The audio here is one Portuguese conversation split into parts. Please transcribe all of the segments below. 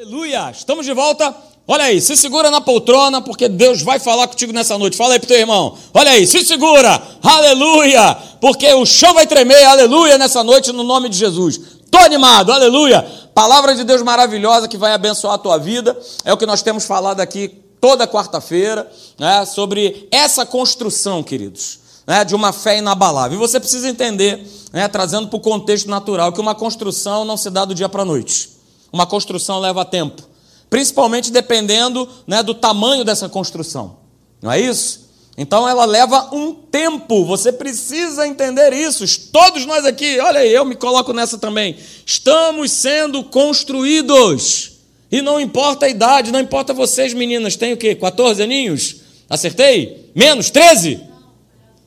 Aleluia! Estamos de volta. Olha aí, se segura na poltrona, porque Deus vai falar contigo nessa noite. Fala aí pro teu irmão. Olha aí, se segura. Aleluia! Porque o chão vai tremer. Aleluia nessa noite no nome de Jesus. Tô animado. Aleluia! Palavra de Deus maravilhosa que vai abençoar a tua vida. É o que nós temos falado aqui toda quarta-feira, né, sobre essa construção, queridos, né, de uma fé inabalável. E você precisa entender, né, trazendo para o contexto natural, que uma construção não se dá do dia para a noite. Uma construção leva tempo, principalmente dependendo né, do tamanho dessa construção. Não é isso? Então ela leva um tempo, você precisa entender isso. Todos nós aqui, olha aí, eu me coloco nessa também. Estamos sendo construídos. E não importa a idade, não importa vocês, meninas, tem o quê? 14 aninhos? Acertei? Menos? 13?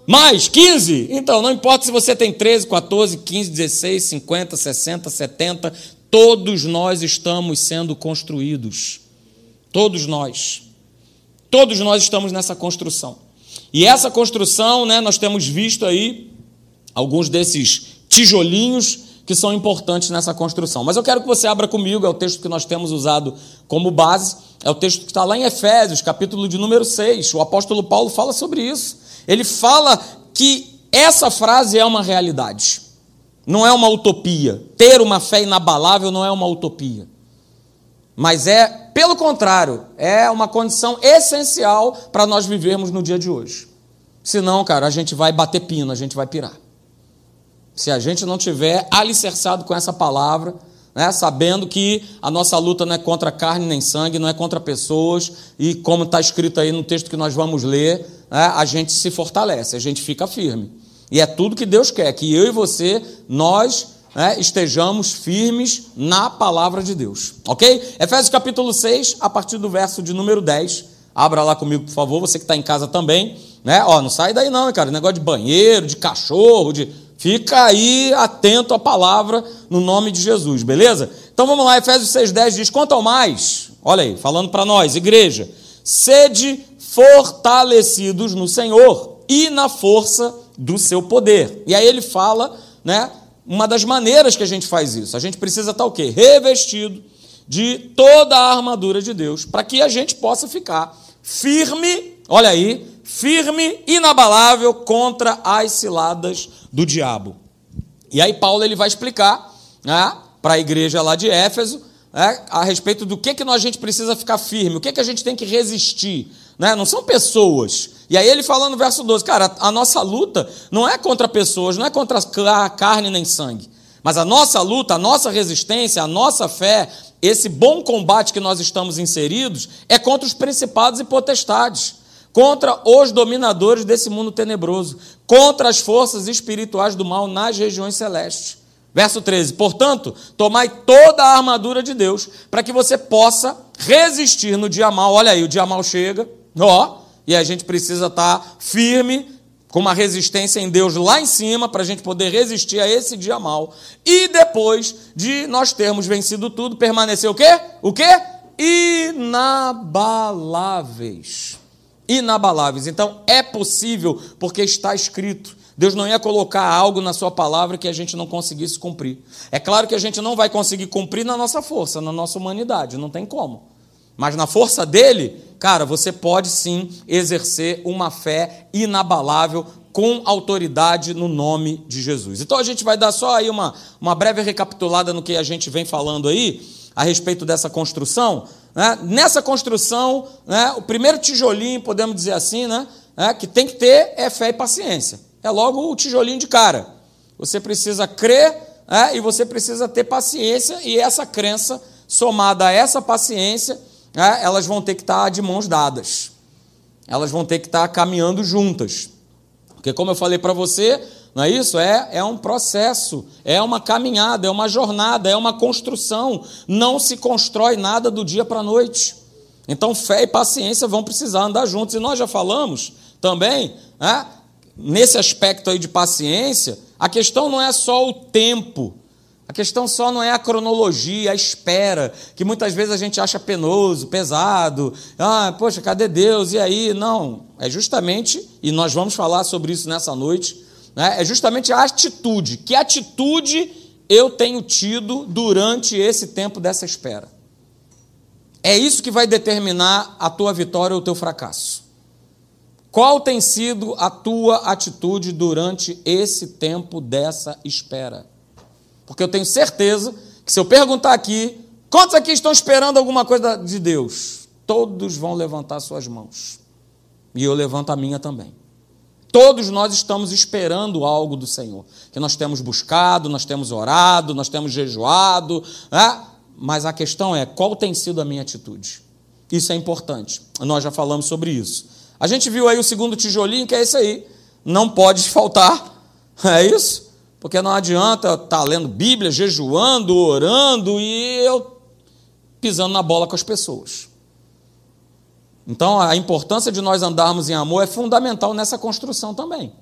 Mais? 15? Então, não importa se você tem 13, 14, 15, 16, 50, 60, 70, Todos nós estamos sendo construídos. Todos nós. Todos nós estamos nessa construção. E essa construção, né, nós temos visto aí alguns desses tijolinhos que são importantes nessa construção. Mas eu quero que você abra comigo, é o texto que nós temos usado como base, é o texto que está lá em Efésios, capítulo de número 6. O apóstolo Paulo fala sobre isso. Ele fala que essa frase é uma realidade. Não é uma utopia. Ter uma fé inabalável não é uma utopia. Mas é, pelo contrário, é uma condição essencial para nós vivermos no dia de hoje. Senão, cara, a gente vai bater pino, a gente vai pirar. Se a gente não tiver alicerçado com essa palavra, né, sabendo que a nossa luta não é contra carne nem sangue, não é contra pessoas, e como está escrito aí no texto que nós vamos ler, né, a gente se fortalece, a gente fica firme. E é tudo que Deus quer, que eu e você, nós né, estejamos firmes na palavra de Deus. Ok? Efésios capítulo 6, a partir do verso de número 10. Abra lá comigo, por favor, você que está em casa também. Né? Ó, não sai daí não, cara. Negócio de banheiro, de cachorro, de. Fica aí atento à palavra no nome de Jesus, beleza? Então vamos lá, Efésios 6,10 diz: quanto ao mais, olha aí, falando para nós, igreja, sede fortalecidos no Senhor e na força do seu poder. E aí ele fala, né, uma das maneiras que a gente faz isso. A gente precisa estar o quê? Revestido de toda a armadura de Deus, para que a gente possa ficar firme, olha aí, firme, inabalável contra as ciladas do diabo. E aí Paulo ele vai explicar né, para a igreja lá de Éfeso né, a respeito do que, que a gente precisa ficar firme, o que, que a gente tem que resistir. Né? Não são pessoas, e aí ele fala no verso 12, cara, a nossa luta não é contra pessoas, não é contra a carne nem sangue. Mas a nossa luta, a nossa resistência, a nossa fé, esse bom combate que nós estamos inseridos, é contra os principados e potestades, contra os dominadores desse mundo tenebroso, contra as forças espirituais do mal nas regiões celestes. Verso 13: Portanto, tomai toda a armadura de Deus, para que você possa resistir no dia mal. Olha aí, o dia mal chega, ó, e a gente precisa estar firme, com uma resistência em Deus lá em cima, para a gente poder resistir a esse dia mal. E depois de nós termos vencido tudo, permanecer o quê? O quê? Inabaláveis. Inabaláveis. Então é possível, porque está escrito. Deus não ia colocar algo na sua palavra que a gente não conseguisse cumprir. É claro que a gente não vai conseguir cumprir na nossa força, na nossa humanidade, não tem como. Mas na força dele, cara, você pode sim exercer uma fé inabalável com autoridade no nome de Jesus. Então a gente vai dar só aí uma, uma breve recapitulada no que a gente vem falando aí a respeito dessa construção. Né? Nessa construção, né, o primeiro tijolinho, podemos dizer assim, né, né, que tem que ter é fé e paciência. É logo o tijolinho de cara. Você precisa crer né, e você precisa ter paciência, e essa crença, somada a essa paciência, é, elas vão ter que estar de mãos dadas. Elas vão ter que estar caminhando juntas. Porque, como eu falei para você, não é isso? É, é um processo, é uma caminhada, é uma jornada, é uma construção. Não se constrói nada do dia para a noite. Então, fé e paciência vão precisar andar juntos. E nós já falamos também, é, nesse aspecto aí de paciência, a questão não é só o tempo a questão só não é a cronologia, a espera, que muitas vezes a gente acha penoso, pesado. Ah, poxa, cadê Deus? E aí? Não. É justamente, e nós vamos falar sobre isso nessa noite, né? é justamente a atitude. Que atitude eu tenho tido durante esse tempo dessa espera? É isso que vai determinar a tua vitória ou o teu fracasso. Qual tem sido a tua atitude durante esse tempo dessa espera? Porque eu tenho certeza que se eu perguntar aqui, quantos aqui estão esperando alguma coisa de Deus? Todos vão levantar suas mãos. E eu levanto a minha também. Todos nós estamos esperando algo do Senhor, que nós temos buscado, nós temos orado, nós temos jejuado, né? mas a questão é qual tem sido a minha atitude. Isso é importante. Nós já falamos sobre isso. A gente viu aí o segundo tijolinho, que é esse aí. Não pode faltar. É isso? Porque não adianta estar tá lendo Bíblia, jejuando, orando e eu pisando na bola com as pessoas. Então, a importância de nós andarmos em amor é fundamental nessa construção também.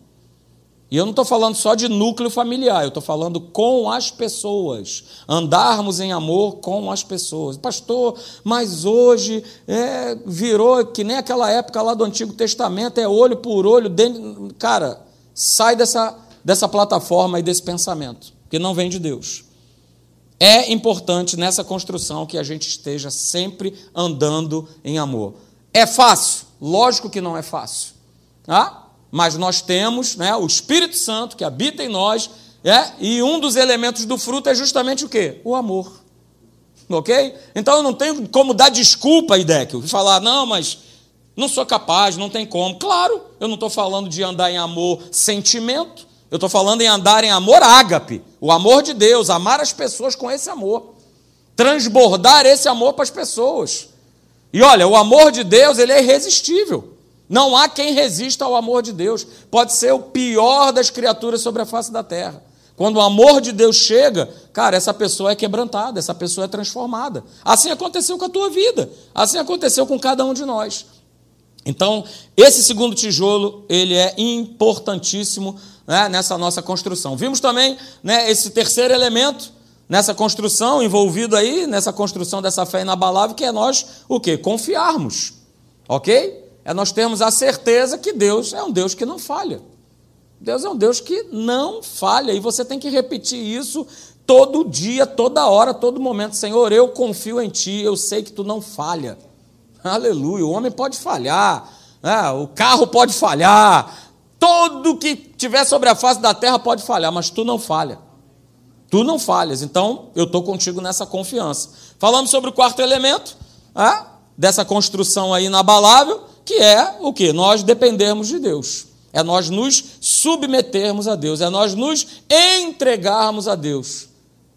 E eu não estou falando só de núcleo familiar, eu estou falando com as pessoas. Andarmos em amor com as pessoas. Pastor, mas hoje é, virou que nem aquela época lá do Antigo Testamento, é olho por olho. Dentro... Cara, sai dessa, dessa plataforma e desse pensamento, que não vem de Deus. É importante nessa construção que a gente esteja sempre andando em amor. É fácil? Lógico que não é fácil. Ah? Mas nós temos né, o Espírito Santo que habita em nós, é, e um dos elementos do fruto é justamente o quê? O amor. Ok? Então eu não tenho como dar desculpa, Idéquio, falar, não, mas não sou capaz, não tem como. Claro, eu não estou falando de andar em amor sentimento, eu estou falando em andar em amor ágape, o amor de Deus, amar as pessoas com esse amor, transbordar esse amor para as pessoas. E olha, o amor de Deus ele é irresistível. Não há quem resista ao amor de Deus. Pode ser o pior das criaturas sobre a face da terra. Quando o amor de Deus chega, cara, essa pessoa é quebrantada, essa pessoa é transformada. Assim aconteceu com a tua vida, assim aconteceu com cada um de nós. Então, esse segundo tijolo, ele é importantíssimo né, nessa nossa construção. Vimos também né, esse terceiro elemento nessa construção, envolvido aí, nessa construção dessa fé inabalável, que é nós, o quê? Confiarmos, ok? é nós termos a certeza que Deus é um Deus que não falha. Deus é um Deus que não falha, e você tem que repetir isso todo dia, toda hora, todo momento. Senhor, eu confio em Ti, eu sei que Tu não falha. Aleluia. O homem pode falhar, né? o carro pode falhar, todo que tiver sobre a face da terra pode falhar, mas Tu não falha. Tu não falhas, então eu estou contigo nessa confiança. Falamos sobre o quarto elemento, né? dessa construção aí inabalável, que é o que? Nós dependermos de Deus. É nós nos submetermos a Deus, é nós nos entregarmos a Deus.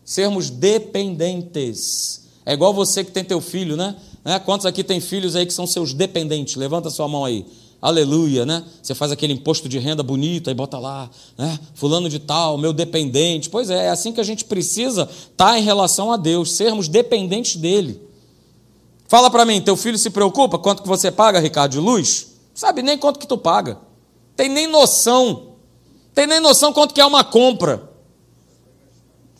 Sermos dependentes. É igual você que tem teu filho, né? Né? Quantos aqui tem filhos aí que são seus dependentes? Levanta sua mão aí. Aleluia, né? Você faz aquele imposto de renda bonito, aí bota lá, né? Fulano de tal, meu dependente. Pois é, é assim que a gente precisa estar em relação a Deus, sermos dependentes dele. Fala para mim, teu filho se preocupa quanto que você paga, Ricardo, de luz? Sabe nem quanto que tu paga. Tem nem noção. Tem nem noção quanto que é uma compra.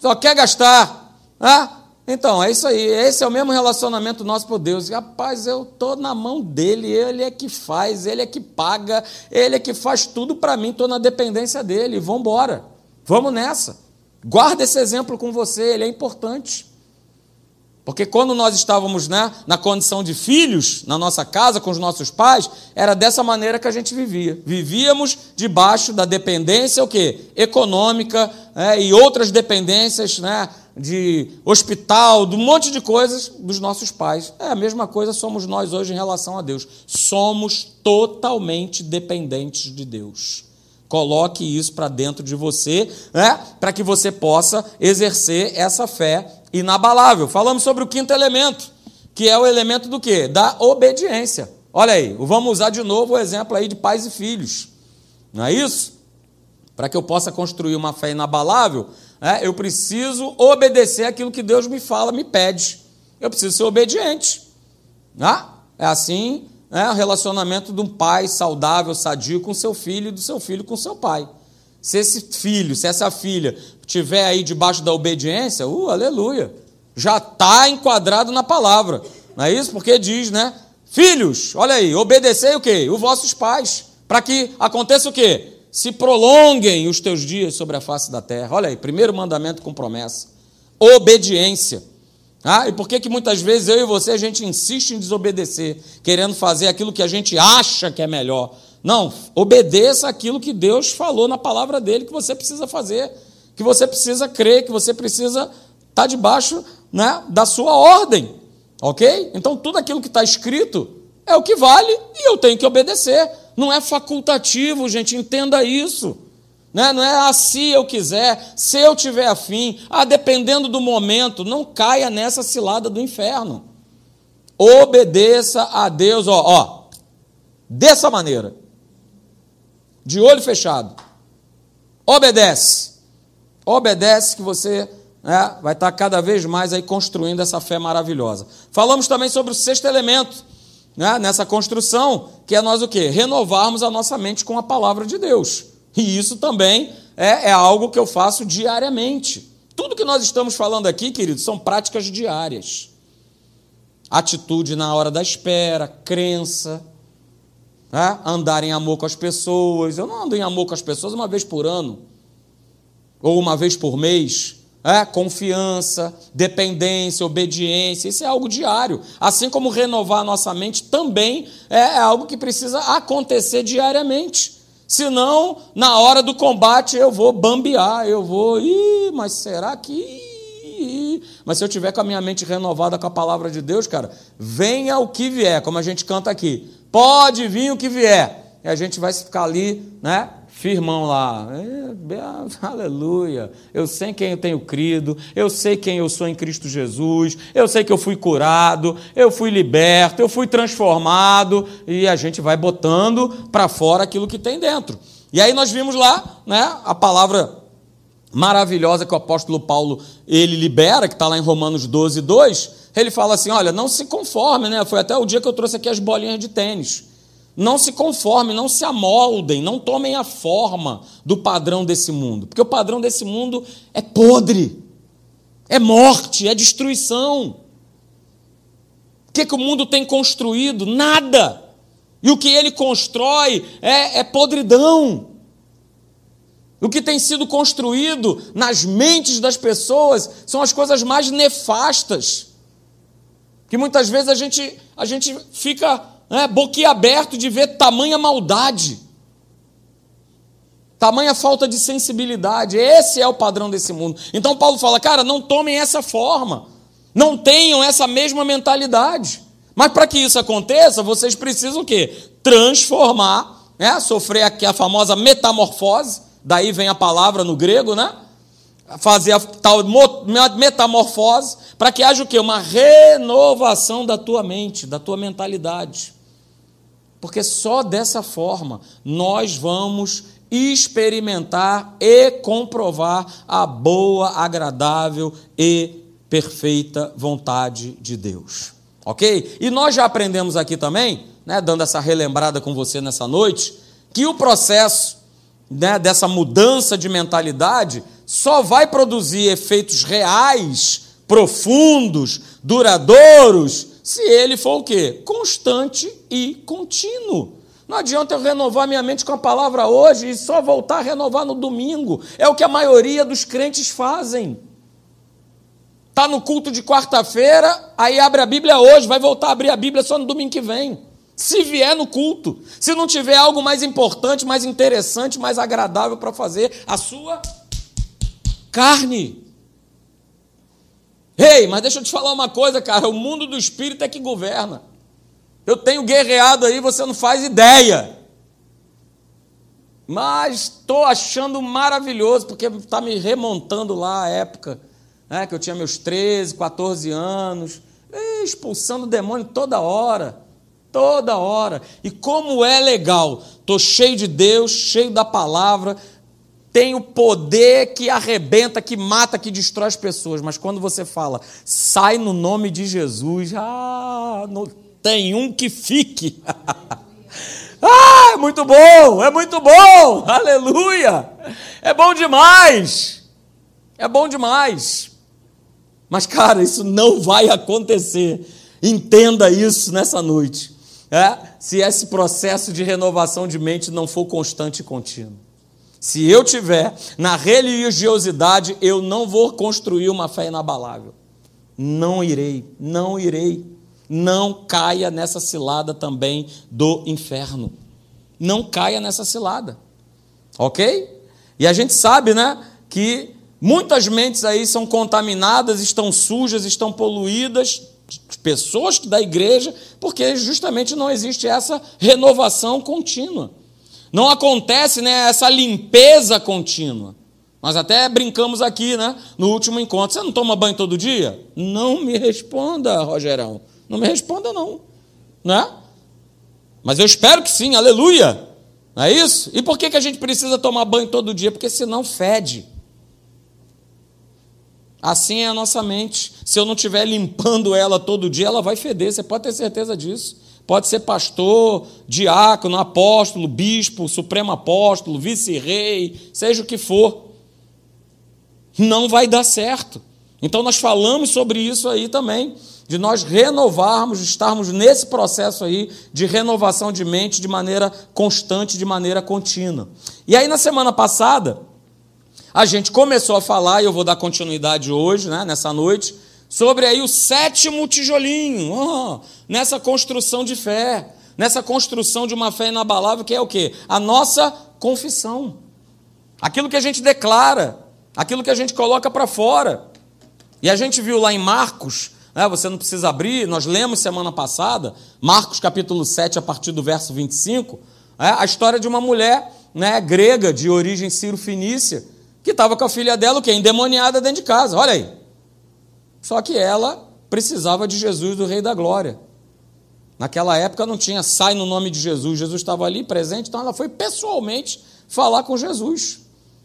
Só quer gastar. Ah? Então, é isso aí. Esse é o mesmo relacionamento nosso por Deus. Rapaz, eu estou na mão dele, ele é que faz, ele é que paga, ele é que faz tudo para mim, estou na dependência dele. Vamos embora. Vamos nessa. Guarda esse exemplo com você, ele é importante. Porque quando nós estávamos né, na condição de filhos, na nossa casa, com os nossos pais, era dessa maneira que a gente vivia. Vivíamos debaixo da dependência o quê? econômica né, e outras dependências né, de hospital, de um monte de coisas dos nossos pais. É a mesma coisa somos nós hoje em relação a Deus. Somos totalmente dependentes de Deus. Coloque isso para dentro de você, né, para que você possa exercer essa fé inabalável. Falamos sobre o quinto elemento, que é o elemento do quê? Da obediência. Olha aí, vamos usar de novo o exemplo aí de pais e filhos. Não é isso? Para que eu possa construir uma fé inabalável, é, eu preciso obedecer aquilo que Deus me fala, me pede. Eu preciso ser obediente. Né? É assim é, o relacionamento de um pai saudável, sadio com seu filho e do seu filho com seu pai. Se esse filho, se essa filha tiver aí debaixo da obediência, uh, aleluia, já está enquadrado na palavra. Não é isso? Porque diz, né? Filhos, olha aí, obedecei o quê? Os vossos pais. Para que aconteça o quê? Se prolonguem os teus dias sobre a face da terra. Olha aí, primeiro mandamento com promessa. Obediência. Ah, e por que, que muitas vezes eu e você a gente insiste em desobedecer, querendo fazer aquilo que a gente acha que é melhor? Não, obedeça aquilo que Deus falou na palavra dele que você precisa fazer, que você precisa crer, que você precisa estar tá debaixo né, da sua ordem, ok? Então tudo aquilo que está escrito é o que vale e eu tenho que obedecer. Não é facultativo, gente, entenda isso. Né? Não é ah, eu quiser, se eu tiver afim, ah, dependendo do momento, não caia nessa cilada do inferno. Obedeça a Deus, ó, ó, dessa maneira, de olho fechado. Obedece. Obedece que você né, vai estar cada vez mais aí construindo essa fé maravilhosa. Falamos também sobre o sexto elemento né, nessa construção, que é nós o quê? Renovarmos a nossa mente com a palavra de Deus. E isso também é, é algo que eu faço diariamente. Tudo que nós estamos falando aqui, queridos, são práticas diárias. Atitude na hora da espera, crença, né? andar em amor com as pessoas. Eu não ando em amor com as pessoas uma vez por ano, ou uma vez por mês. É, confiança, dependência, obediência, isso é algo diário. Assim como renovar a nossa mente também é, é algo que precisa acontecer diariamente. Senão, na hora do combate, eu vou bambear, eu vou, Ih, mas será que. Mas se eu tiver com a minha mente renovada com a palavra de Deus, cara, venha o que vier, como a gente canta aqui. Pode vir o que vier. E a gente vai ficar ali, né? Firmão lá. É, aleluia. Eu sei quem eu tenho crido, eu sei quem eu sou em Cristo Jesus, eu sei que eu fui curado, eu fui liberto, eu fui transformado, e a gente vai botando para fora aquilo que tem dentro. E aí nós vimos lá, né, a palavra maravilhosa que o apóstolo Paulo ele libera, que está lá em Romanos 12, 2, ele fala assim: olha, não se conforme, né? Foi até o dia que eu trouxe aqui as bolinhas de tênis. Não se conformem, não se amoldem, não tomem a forma do padrão desse mundo, porque o padrão desse mundo é podre, é morte, é destruição. O que, que o mundo tem construído? Nada. E o que ele constrói é, é podridão. O que tem sido construído nas mentes das pessoas são as coisas mais nefastas. Que muitas vezes a gente, a gente fica né, boquiaberto de ver tamanha maldade, tamanha falta de sensibilidade. Esse é o padrão desse mundo. Então Paulo fala, cara, não tomem essa forma, não tenham essa mesma mentalidade. Mas para que isso aconteça, vocês precisam o quê? Transformar, né? sofrer aqui a famosa metamorfose, daí vem a palavra no grego, né? Fazer a tal metamorfose, para que haja o quê? Uma renovação da tua mente, da tua mentalidade. Porque só dessa forma nós vamos experimentar e comprovar a boa, agradável e perfeita vontade de Deus. Ok? E nós já aprendemos aqui também, né, dando essa relembrada com você nessa noite, que o processo né, dessa mudança de mentalidade só vai produzir efeitos reais, profundos, duradouros, se ele for o quê? Constante e contínuo. Não adianta eu renovar minha mente com a palavra hoje e só voltar a renovar no domingo. É o que a maioria dos crentes fazem. Está no culto de quarta-feira, aí abre a Bíblia hoje, vai voltar a abrir a Bíblia só no domingo que vem. Se vier no culto, se não tiver algo mais importante, mais interessante, mais agradável para fazer, a sua carne. Ei, mas deixa eu te falar uma coisa, cara. O mundo do espírito é que governa. Eu tenho guerreado aí, você não faz ideia. Mas estou achando maravilhoso, porque está me remontando lá a época né, que eu tinha meus 13, 14 anos, expulsando o demônio toda hora. Toda hora. E como é legal. Estou cheio de Deus, cheio da palavra, tem o poder que arrebenta, que mata, que destrói as pessoas. Mas quando você fala, sai no nome de Jesus, ah, não tem um que fique. ah, é muito bom, é muito bom, aleluia, é bom demais, é bom demais. Mas, cara, isso não vai acontecer. Entenda isso nessa noite. É? Se esse processo de renovação de mente não for constante e contínuo. Se eu tiver na religiosidade, eu não vou construir uma fé inabalável. Não irei, não irei. Não caia nessa cilada também do inferno. Não caia nessa cilada. Ok? E a gente sabe, né, que muitas mentes aí são contaminadas, estão sujas, estão poluídas, pessoas da igreja, porque justamente não existe essa renovação contínua. Não acontece né, essa limpeza contínua. Nós até brincamos aqui, né? No último encontro. Você não toma banho todo dia? Não me responda, Rogerão. Não me responda, não. Né? Mas eu espero que sim, aleluia. Não é isso? E por que, que a gente precisa tomar banho todo dia? Porque senão fede. Assim é a nossa mente. Se eu não estiver limpando ela todo dia, ela vai feder. Você pode ter certeza disso. Pode ser pastor, diácono, apóstolo, bispo, supremo apóstolo, vice-rei, seja o que for. Não vai dar certo. Então nós falamos sobre isso aí também, de nós renovarmos, estarmos nesse processo aí de renovação de mente de maneira constante, de maneira contínua. E aí na semana passada, a gente começou a falar, e eu vou dar continuidade hoje, né, nessa noite, sobre aí o sétimo tijolinho, oh, nessa construção de fé, nessa construção de uma fé inabalável, que é o quê? A nossa confissão. Aquilo que a gente declara, aquilo que a gente coloca para fora. E a gente viu lá em Marcos, né, você não precisa abrir, nós lemos semana passada, Marcos capítulo 7, a partir do verso 25, é, a história de uma mulher né, grega de origem sírio-fenícia, que estava com a filha dela, o quê? Endemoniada dentro de casa. Olha aí. Só que ela precisava de Jesus, do Rei da Glória. Naquela época não tinha sai no nome de Jesus, Jesus estava ali presente, então ela foi pessoalmente falar com Jesus.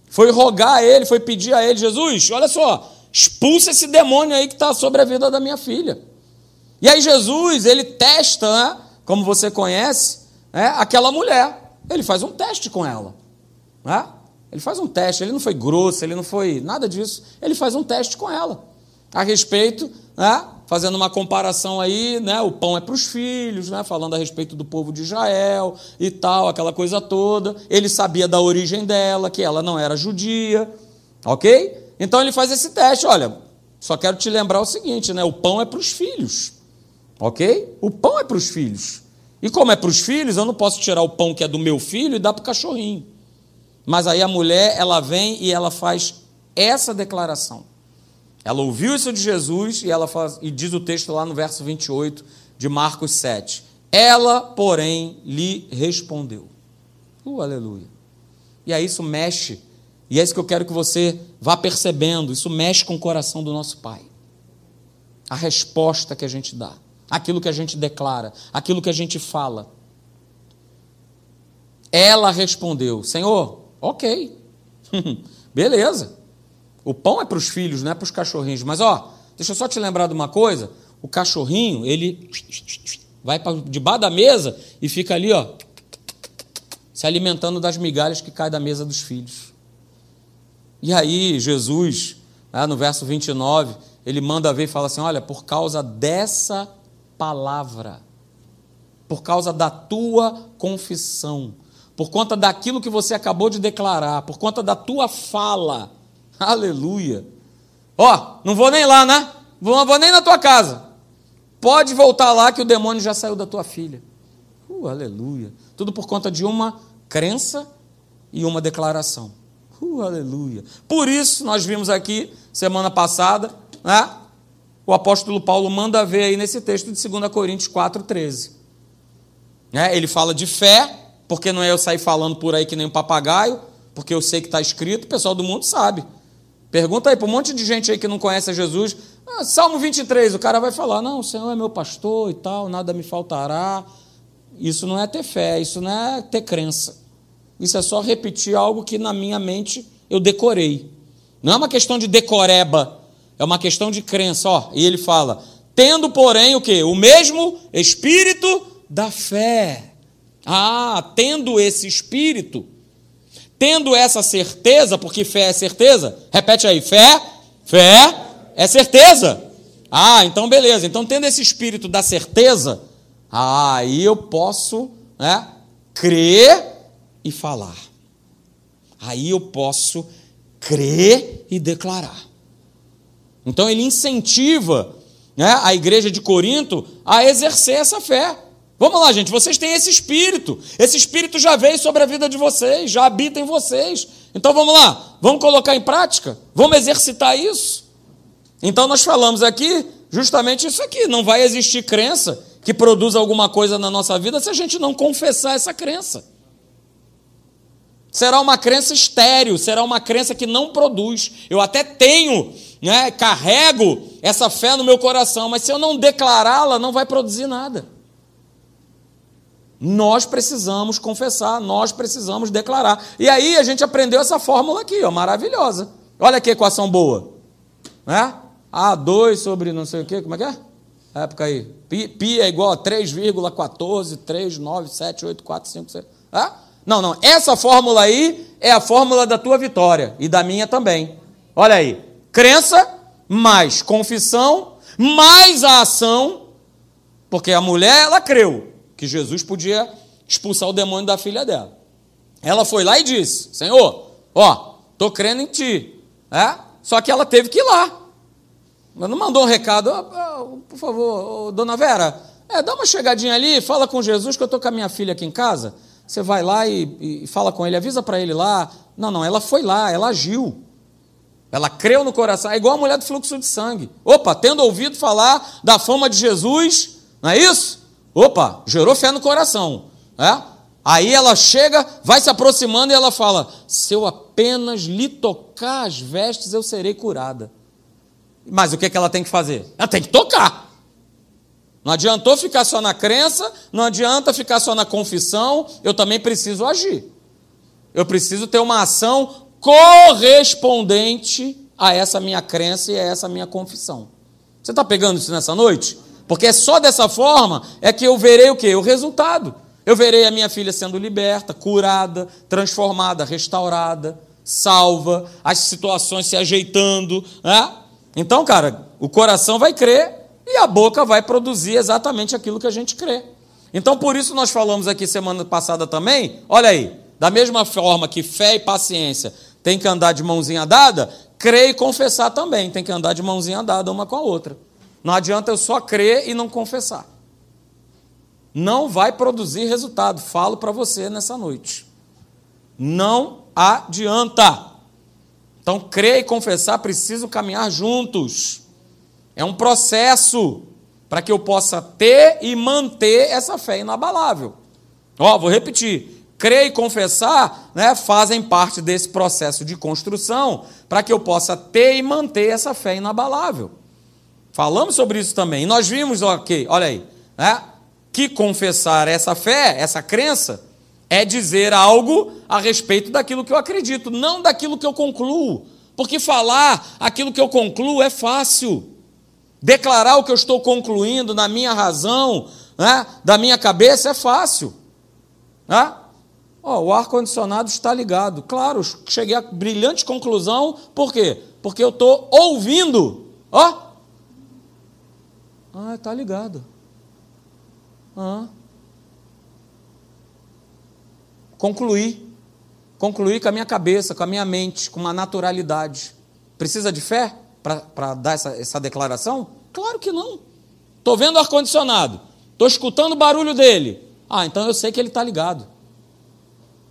Foi rogar a ele, foi pedir a ele: Jesus, olha só, expulsa esse demônio aí que está sobre a vida da minha filha. E aí Jesus, ele testa, né, como você conhece, né, aquela mulher. Ele faz um teste com ela. Né? Ele faz um teste, ele não foi grosso, ele não foi nada disso. Ele faz um teste com ela. A respeito, né, fazendo uma comparação aí, né, o pão é para os filhos, né, falando a respeito do povo de Israel e tal, aquela coisa toda. Ele sabia da origem dela, que ela não era judia, ok? Então ele faz esse teste. Olha, só quero te lembrar o seguinte, né, o pão é para os filhos, ok? O pão é para os filhos. E como é para os filhos, eu não posso tirar o pão que é do meu filho e dar para o cachorrinho. Mas aí a mulher, ela vem e ela faz essa declaração. Ela ouviu isso de Jesus e ela faz, e diz o texto lá no verso 28 de Marcos 7. Ela, porém, lhe respondeu. Uh, aleluia. E aí isso mexe, e é isso que eu quero que você vá percebendo, isso mexe com o coração do nosso Pai. A resposta que a gente dá, aquilo que a gente declara, aquilo que a gente fala. Ela respondeu: Senhor, Ok. Beleza. O pão é para os filhos, não é para os cachorrinhos. Mas, ó, deixa eu só te lembrar de uma coisa. O cachorrinho, ele vai debaixo da mesa e fica ali, ó, se alimentando das migalhas que caem da mesa dos filhos. E aí, Jesus, né, no verso 29, ele manda ver e fala assim: Olha, por causa dessa palavra, por causa da tua confissão, por conta daquilo que você acabou de declarar, por conta da tua fala. Aleluia. Ó, não vou nem lá, né? Não vou nem na tua casa. Pode voltar lá que o demônio já saiu da tua filha. Uh, aleluia. Tudo por conta de uma crença e uma declaração. Uh, aleluia. Por isso, nós vimos aqui, semana passada, né? o apóstolo Paulo manda ver aí nesse texto de 2 Coríntios 4,13. É, ele fala de fé, porque não é eu sair falando por aí que nem um papagaio, porque eu sei que está escrito, o pessoal do mundo sabe. Pergunta aí para um monte de gente aí que não conhece a Jesus. Ah, Salmo 23, o cara vai falar: Não, o Senhor é meu pastor e tal, nada me faltará. Isso não é ter fé, isso não é ter crença. Isso é só repetir algo que na minha mente eu decorei. Não é uma questão de decoreba, é uma questão de crença. Ó, e ele fala: Tendo, porém, o que? O mesmo espírito da fé. Ah, tendo esse espírito, tendo essa certeza, porque fé é certeza, repete aí, fé, fé é certeza. Ah, então beleza. Então, tendo esse espírito da certeza, aí eu posso né, crer e falar. Aí eu posso crer e declarar. Então ele incentiva né, a igreja de Corinto a exercer essa fé. Vamos lá, gente, vocês têm esse espírito. Esse espírito já veio sobre a vida de vocês, já habita em vocês. Então vamos lá, vamos colocar em prática? Vamos exercitar isso? Então nós falamos aqui justamente isso aqui: não vai existir crença que produza alguma coisa na nossa vida se a gente não confessar essa crença. Será uma crença estéril, será uma crença que não produz. Eu até tenho, né, carrego essa fé no meu coração, mas se eu não declará-la, não vai produzir nada. Nós precisamos confessar, nós precisamos declarar. E aí a gente aprendeu essa fórmula aqui, ó, maravilhosa. Olha que equação boa. Né? A2 sobre não sei o quê, como é que é? Época aí. Pi, pi é igual a 3,14, 3, 9, 7, 8, 4, 5, 6. É? Não, não. Essa fórmula aí é a fórmula da tua vitória e da minha também. Olha aí. Crença mais confissão mais a ação, porque a mulher ela creu que Jesus podia expulsar o demônio da filha dela. Ela foi lá e disse: Senhor, ó, tô crendo em ti. É? Só que ela teve que ir lá. Mas não mandou um recado, oh, por favor, oh, dona Vera, é, dá uma chegadinha ali, fala com Jesus que eu estou com a minha filha aqui em casa. Você vai lá e, e fala com ele, avisa para ele lá. Não, não, ela foi lá, ela agiu. Ela creu no coração, é igual a mulher do fluxo de sangue. Opa, tendo ouvido falar da fama de Jesus, não é isso? Opa, gerou fé no coração. É? Aí ela chega, vai se aproximando e ela fala: Se eu apenas lhe tocar as vestes, eu serei curada. Mas o que, é que ela tem que fazer? Ela tem que tocar. Não adiantou ficar só na crença, não adianta ficar só na confissão, eu também preciso agir. Eu preciso ter uma ação correspondente a essa minha crença e a essa minha confissão. Você está pegando isso nessa noite? Porque é só dessa forma é que eu verei o quê? O resultado. Eu verei a minha filha sendo liberta, curada, transformada, restaurada, salva, as situações se ajeitando. Né? Então, cara, o coração vai crer e a boca vai produzir exatamente aquilo que a gente crê. Então, por isso nós falamos aqui semana passada também, olha aí, da mesma forma que fé e paciência tem que andar de mãozinha dada, crer e confessar também tem que andar de mãozinha dada uma com a outra. Não adianta eu só crer e não confessar. Não vai produzir resultado, falo para você nessa noite. Não adianta. Então, crer e confessar precisam caminhar juntos. É um processo para que eu possa ter e manter essa fé inabalável. Ó, vou repetir. Crer e confessar né, fazem parte desse processo de construção para que eu possa ter e manter essa fé inabalável. Falamos sobre isso também. E nós vimos, ok, olha aí, né, que confessar essa fé, essa crença, é dizer algo a respeito daquilo que eu acredito, não daquilo que eu concluo. Porque falar aquilo que eu concluo é fácil. Declarar o que eu estou concluindo na minha razão, né, da minha cabeça, é fácil. Né? Oh, o ar-condicionado está ligado. Claro, cheguei à brilhante conclusão, por quê? Porque eu estou ouvindo. Ó. Oh. Ah, está ligado. Ah. Concluí. Concluí com a minha cabeça, com a minha mente, com uma naturalidade. Precisa de fé? para dar essa, essa declaração? Claro que não. Estou vendo o ar-condicionado, estou escutando o barulho dele. Ah, então eu sei que ele está ligado.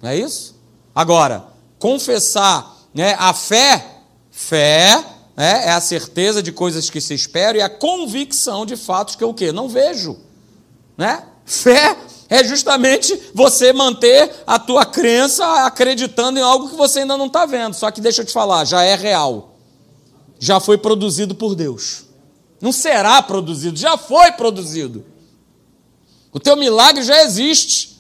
Não é isso? Agora, confessar né, a fé, fé né, é a certeza de coisas que se esperam e a convicção de fatos que eu o quê? Não vejo. Né? Fé é justamente você manter a tua crença acreditando em algo que você ainda não está vendo. Só que deixa eu te falar, já é real já foi produzido por Deus. Não será produzido, já foi produzido. O teu milagre já existe.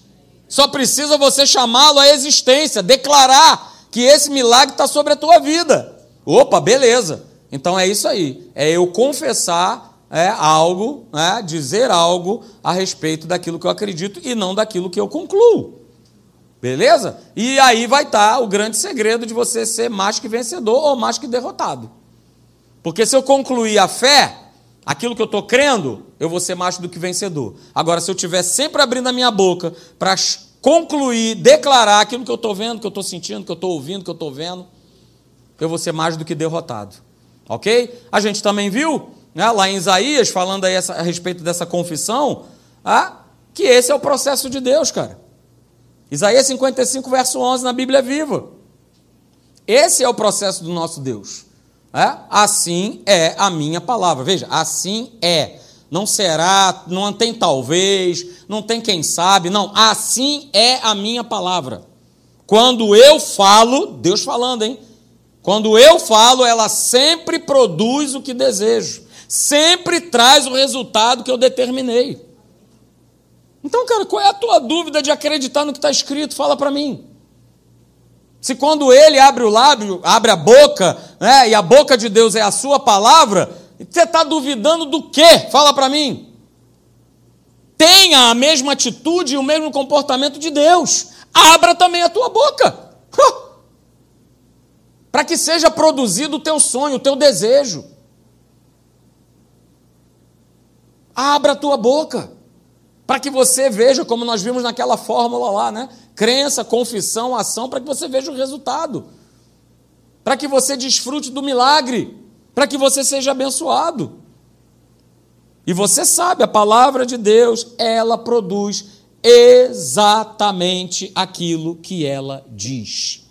Só precisa você chamá-lo à existência, declarar que esse milagre está sobre a tua vida. Opa, beleza. Então é isso aí. É eu confessar é, algo, é, dizer algo a respeito daquilo que eu acredito e não daquilo que eu concluo. Beleza? E aí vai estar tá o grande segredo de você ser mais que vencedor ou mais que derrotado. Porque se eu concluir a fé, aquilo que eu estou crendo, eu vou ser mais do que vencedor. Agora, se eu estiver sempre abrindo a minha boca para concluir, declarar aquilo que eu estou vendo, que eu estou sentindo, que eu estou ouvindo, que eu estou vendo, eu vou ser mais do que derrotado. Ok? A gente também viu né, lá em Isaías, falando aí a respeito dessa confissão, ah, que esse é o processo de Deus, cara. Isaías 55, verso 11, na Bíblia Viva. Esse é o processo do nosso Deus. É? Assim é a minha palavra. Veja, assim é. Não será, não tem talvez, não tem quem sabe, não. Assim é a minha palavra. Quando eu falo, Deus falando, hein? Quando eu falo, ela sempre produz o que desejo, sempre traz o resultado que eu determinei. Então, cara, qual é a tua dúvida de acreditar no que está escrito? Fala para mim. Se quando ele abre o lábio, abre a boca, né, e a boca de Deus é a sua palavra, você está duvidando do quê? Fala para mim. Tenha a mesma atitude e o mesmo comportamento de Deus. Abra também a tua boca. Para que seja produzido o teu sonho, o teu desejo. Abra a tua boca. Para que você veja, como nós vimos naquela fórmula lá, né? Crença, confissão, ação, para que você veja o resultado. Para que você desfrute do milagre. Para que você seja abençoado. E você sabe, a palavra de Deus, ela produz exatamente aquilo que ela diz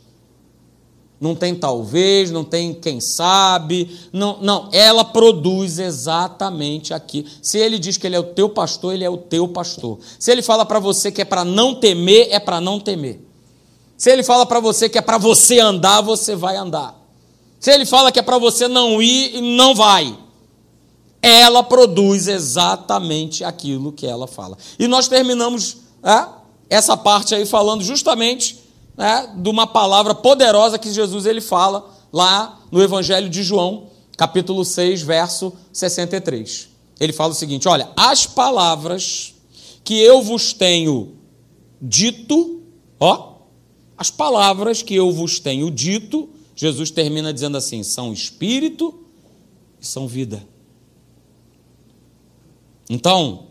não tem talvez, não tem quem sabe, não, não, ela produz exatamente aqui. Se ele diz que ele é o teu pastor, ele é o teu pastor. Se ele fala para você que é para não temer, é para não temer. Se ele fala para você que é para você andar, você vai andar. Se ele fala que é para você não ir, não vai. Ela produz exatamente aquilo que ela fala. E nós terminamos essa parte aí falando justamente né, de uma palavra poderosa que Jesus ele fala lá no Evangelho de João, capítulo 6, verso 63. Ele fala o seguinte: Olha, as palavras que eu vos tenho dito, ó, as palavras que eu vos tenho dito, Jesus termina dizendo assim: são espírito e são vida. Então,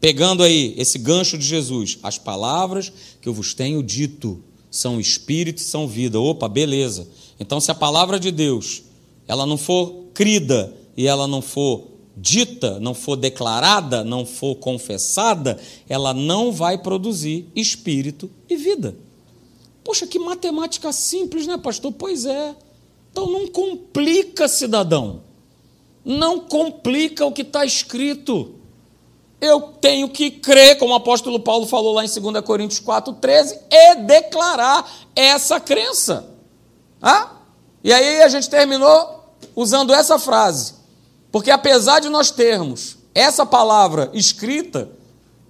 pegando aí esse gancho de Jesus, as palavras que eu vos tenho dito, são espírito e são vida. Opa, beleza. Então, se a palavra de Deus ela não for crida e ela não for dita, não for declarada, não for confessada, ela não vai produzir espírito e vida. Poxa, que matemática simples, né, pastor? Pois é. Então não complica, cidadão. Não complica o que está escrito eu tenho que crer, como o apóstolo Paulo falou lá em 2 Coríntios 4,13, e declarar essa crença. Ah? E aí a gente terminou usando essa frase. Porque apesar de nós termos essa palavra escrita,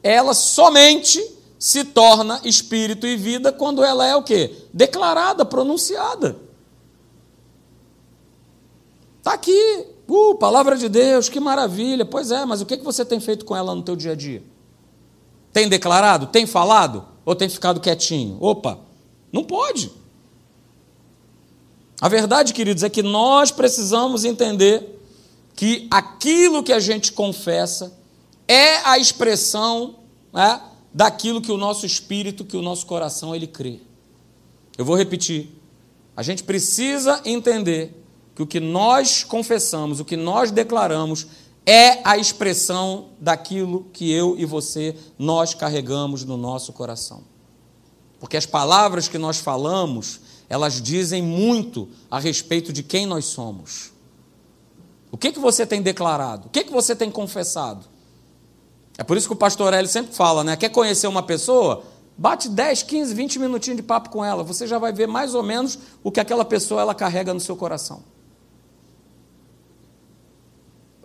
ela somente se torna espírito e vida quando ela é o quê? Declarada, pronunciada. Está aqui. Uh, palavra de Deus, que maravilha. Pois é, mas o que você tem feito com ela no teu dia a dia? Tem declarado? Tem falado? Ou tem ficado quietinho? Opa, não pode. A verdade, queridos, é que nós precisamos entender que aquilo que a gente confessa é a expressão né, daquilo que o nosso espírito, que o nosso coração, ele crê. Eu vou repetir. A gente precisa entender que o que nós confessamos, o que nós declaramos, é a expressão daquilo que eu e você, nós carregamos no nosso coração. Porque as palavras que nós falamos, elas dizem muito a respeito de quem nós somos. O que, que você tem declarado? O que, que você tem confessado? É por isso que o pastor Hélio sempre fala, né? Quer conhecer uma pessoa? Bate 10, 15, 20 minutinhos de papo com ela. Você já vai ver mais ou menos o que aquela pessoa ela carrega no seu coração.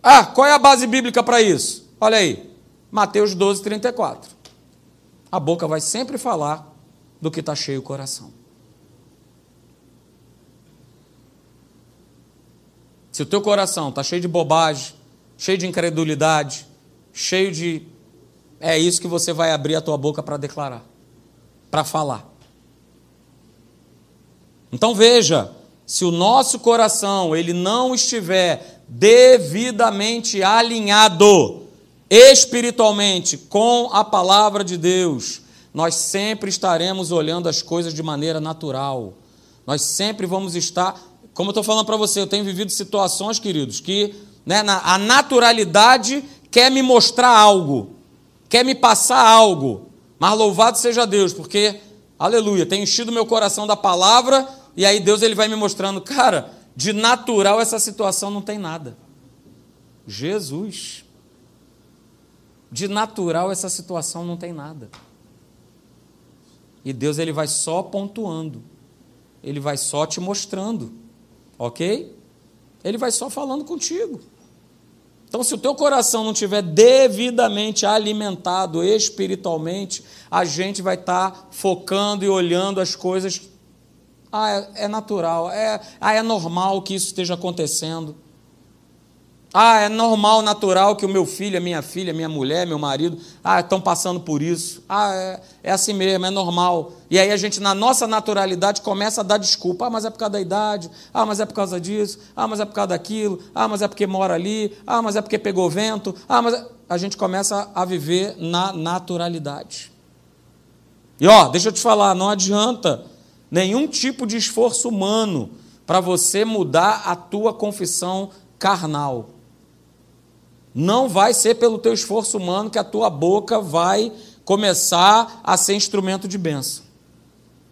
Ah, qual é a base bíblica para isso? Olha aí, Mateus 12, 34. A boca vai sempre falar do que está cheio o coração. Se o teu coração está cheio de bobagem, cheio de incredulidade, cheio de. É isso que você vai abrir a tua boca para declarar, para falar. Então veja, se o nosso coração ele não estiver devidamente alinhado espiritualmente com a palavra de Deus, nós sempre estaremos olhando as coisas de maneira natural. Nós sempre vamos estar, como eu estou falando para você, eu tenho vivido situações, queridos, que né, a naturalidade quer me mostrar algo, quer me passar algo. Mas louvado seja Deus, porque, aleluia, tem enchido meu coração da palavra, e aí Deus ele vai me mostrando, cara, de natural essa situação não tem nada. Jesus. De natural essa situação não tem nada. E Deus ele vai só pontuando. Ele vai só te mostrando. OK? Ele vai só falando contigo. Então, se o teu coração não estiver devidamente alimentado espiritualmente, a gente vai estar tá focando e olhando as coisas. Ah, é, é natural, é, ah, é normal que isso esteja acontecendo. Ah, é normal, natural que o meu filho, a minha filha, minha mulher, meu marido, ah, estão passando por isso. Ah, é, é, assim mesmo, é normal. E aí a gente, na nossa naturalidade, começa a dar desculpa. Ah, mas é por causa da idade. Ah, mas é por causa disso. Ah, mas é por causa daquilo. Ah, mas é porque mora ali. Ah, mas é porque pegou vento. Ah, mas. É... A gente começa a viver na naturalidade. E ó, deixa eu te falar, não adianta nenhum tipo de esforço humano para você mudar a tua confissão carnal. Não vai ser pelo teu esforço humano que a tua boca vai começar a ser instrumento de bênção.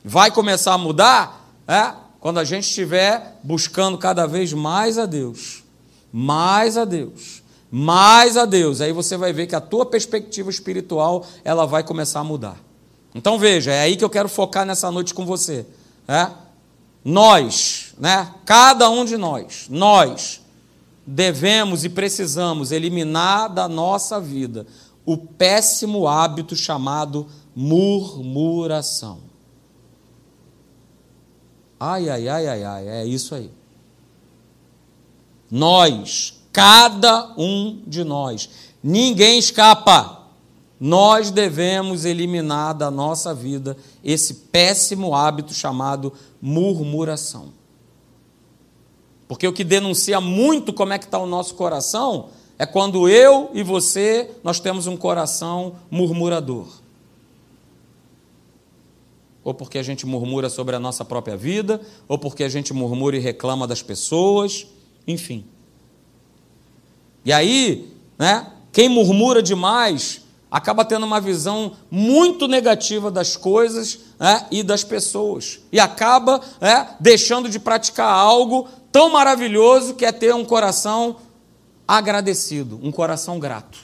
Vai começar a mudar é, quando a gente estiver buscando cada vez mais a Deus. Mais a Deus. Mais a Deus. Aí você vai ver que a tua perspectiva espiritual ela vai começar a mudar. Então veja, é aí que eu quero focar nessa noite com você. É? Nós, né? Cada um de nós, nós devemos e precisamos eliminar da nossa vida o péssimo hábito chamado murmuração. Ai, ai, ai, ai, ai, é isso aí. Nós, cada um de nós, ninguém escapa. Nós devemos eliminar da nossa vida esse péssimo hábito chamado murmuração. Porque o que denuncia muito como é que está o nosso coração é quando eu e você nós temos um coração murmurador. Ou porque a gente murmura sobre a nossa própria vida, ou porque a gente murmura e reclama das pessoas, enfim. E aí, né, quem murmura demais acaba tendo uma visão muito negativa das coisas né, e das pessoas. E acaba né, deixando de praticar algo tão maravilhoso que é ter um coração agradecido, um coração grato.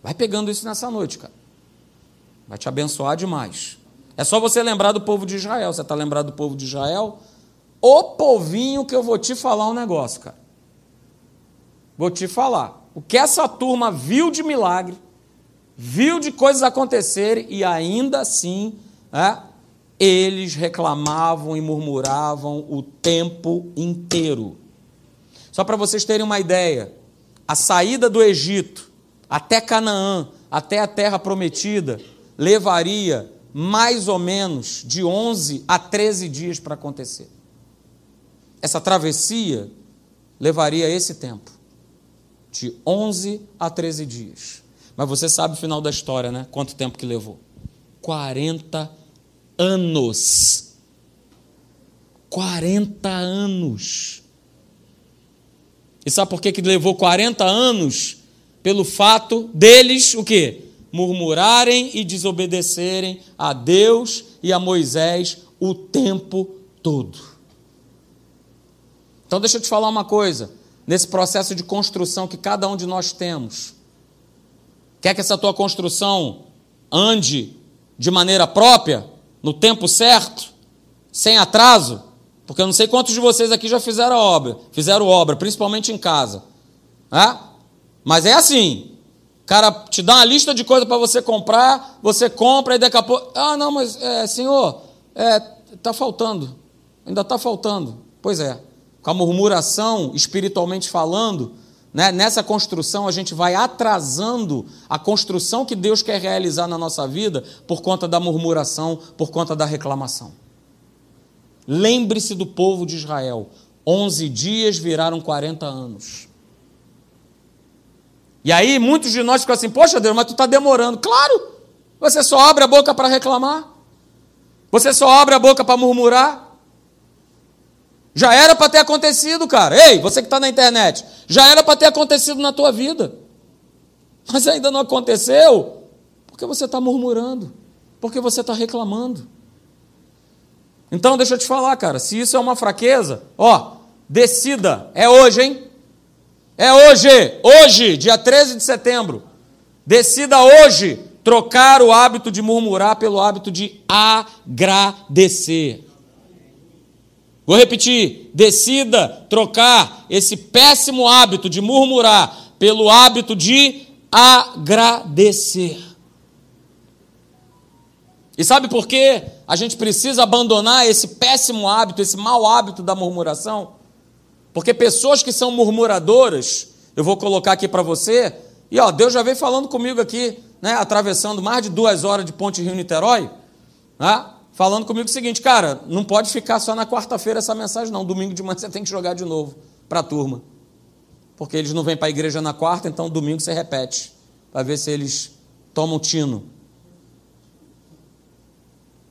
Vai pegando isso nessa noite, cara. Vai te abençoar demais. É só você lembrar do povo de Israel. Você está lembrado do povo de Israel? O povinho que eu vou te falar um negócio, cara. Vou te falar. O que essa turma viu de milagre, viu de coisas acontecerem e ainda assim é, eles reclamavam e murmuravam o tempo inteiro. Só para vocês terem uma ideia, a saída do Egito até Canaã, até a terra prometida, levaria mais ou menos de 11 a 13 dias para acontecer. Essa travessia levaria esse tempo, de 11 a 13 dias. Mas você sabe o final da história, né? Quanto tempo que levou? 40 dias anos. 40 anos. E sabe por que, que levou 40 anos? Pelo fato deles, o quê? Murmurarem e desobedecerem a Deus e a Moisés o tempo todo. Então deixa eu te falar uma coisa. Nesse processo de construção que cada um de nós temos, quer que essa tua construção ande de maneira própria? no tempo certo, sem atraso, porque eu não sei quantos de vocês aqui já fizeram obra, fizeram obra, principalmente em casa. É? Mas é assim. O cara te dá uma lista de coisas para você comprar, você compra e daqui a pouco. Ah, não, mas é, senhor, é, tá faltando. Ainda está faltando. Pois é. Com a murmuração, espiritualmente falando, né? Nessa construção, a gente vai atrasando a construção que Deus quer realizar na nossa vida por conta da murmuração, por conta da reclamação. Lembre-se do povo de Israel: 11 dias viraram 40 anos. E aí, muitos de nós ficam assim: Poxa, Deus, mas tu está demorando. Claro, você só abre a boca para reclamar, você só abre a boca para murmurar. Já era para ter acontecido, cara. Ei, você que está na internet, já era para ter acontecido na tua vida. Mas ainda não aconteceu porque você está murmurando, porque você está reclamando. Então, deixa eu te falar, cara, se isso é uma fraqueza, ó, decida, é hoje, hein? É hoje, hoje, dia 13 de setembro. Decida hoje trocar o hábito de murmurar pelo hábito de agradecer. Vou repetir: decida trocar esse péssimo hábito de murmurar pelo hábito de agradecer. E sabe por que a gente precisa abandonar esse péssimo hábito, esse mau hábito da murmuração? Porque pessoas que são murmuradoras, eu vou colocar aqui para você, e ó, Deus já veio falando comigo aqui, né, atravessando mais de duas horas de Ponte Rio-Niterói, né, falando comigo o seguinte, cara, não pode ficar só na quarta-feira essa mensagem, não. Domingo de manhã você tem que jogar de novo para a turma. Porque eles não vêm para a igreja na quarta, então domingo você repete, para ver se eles tomam tino.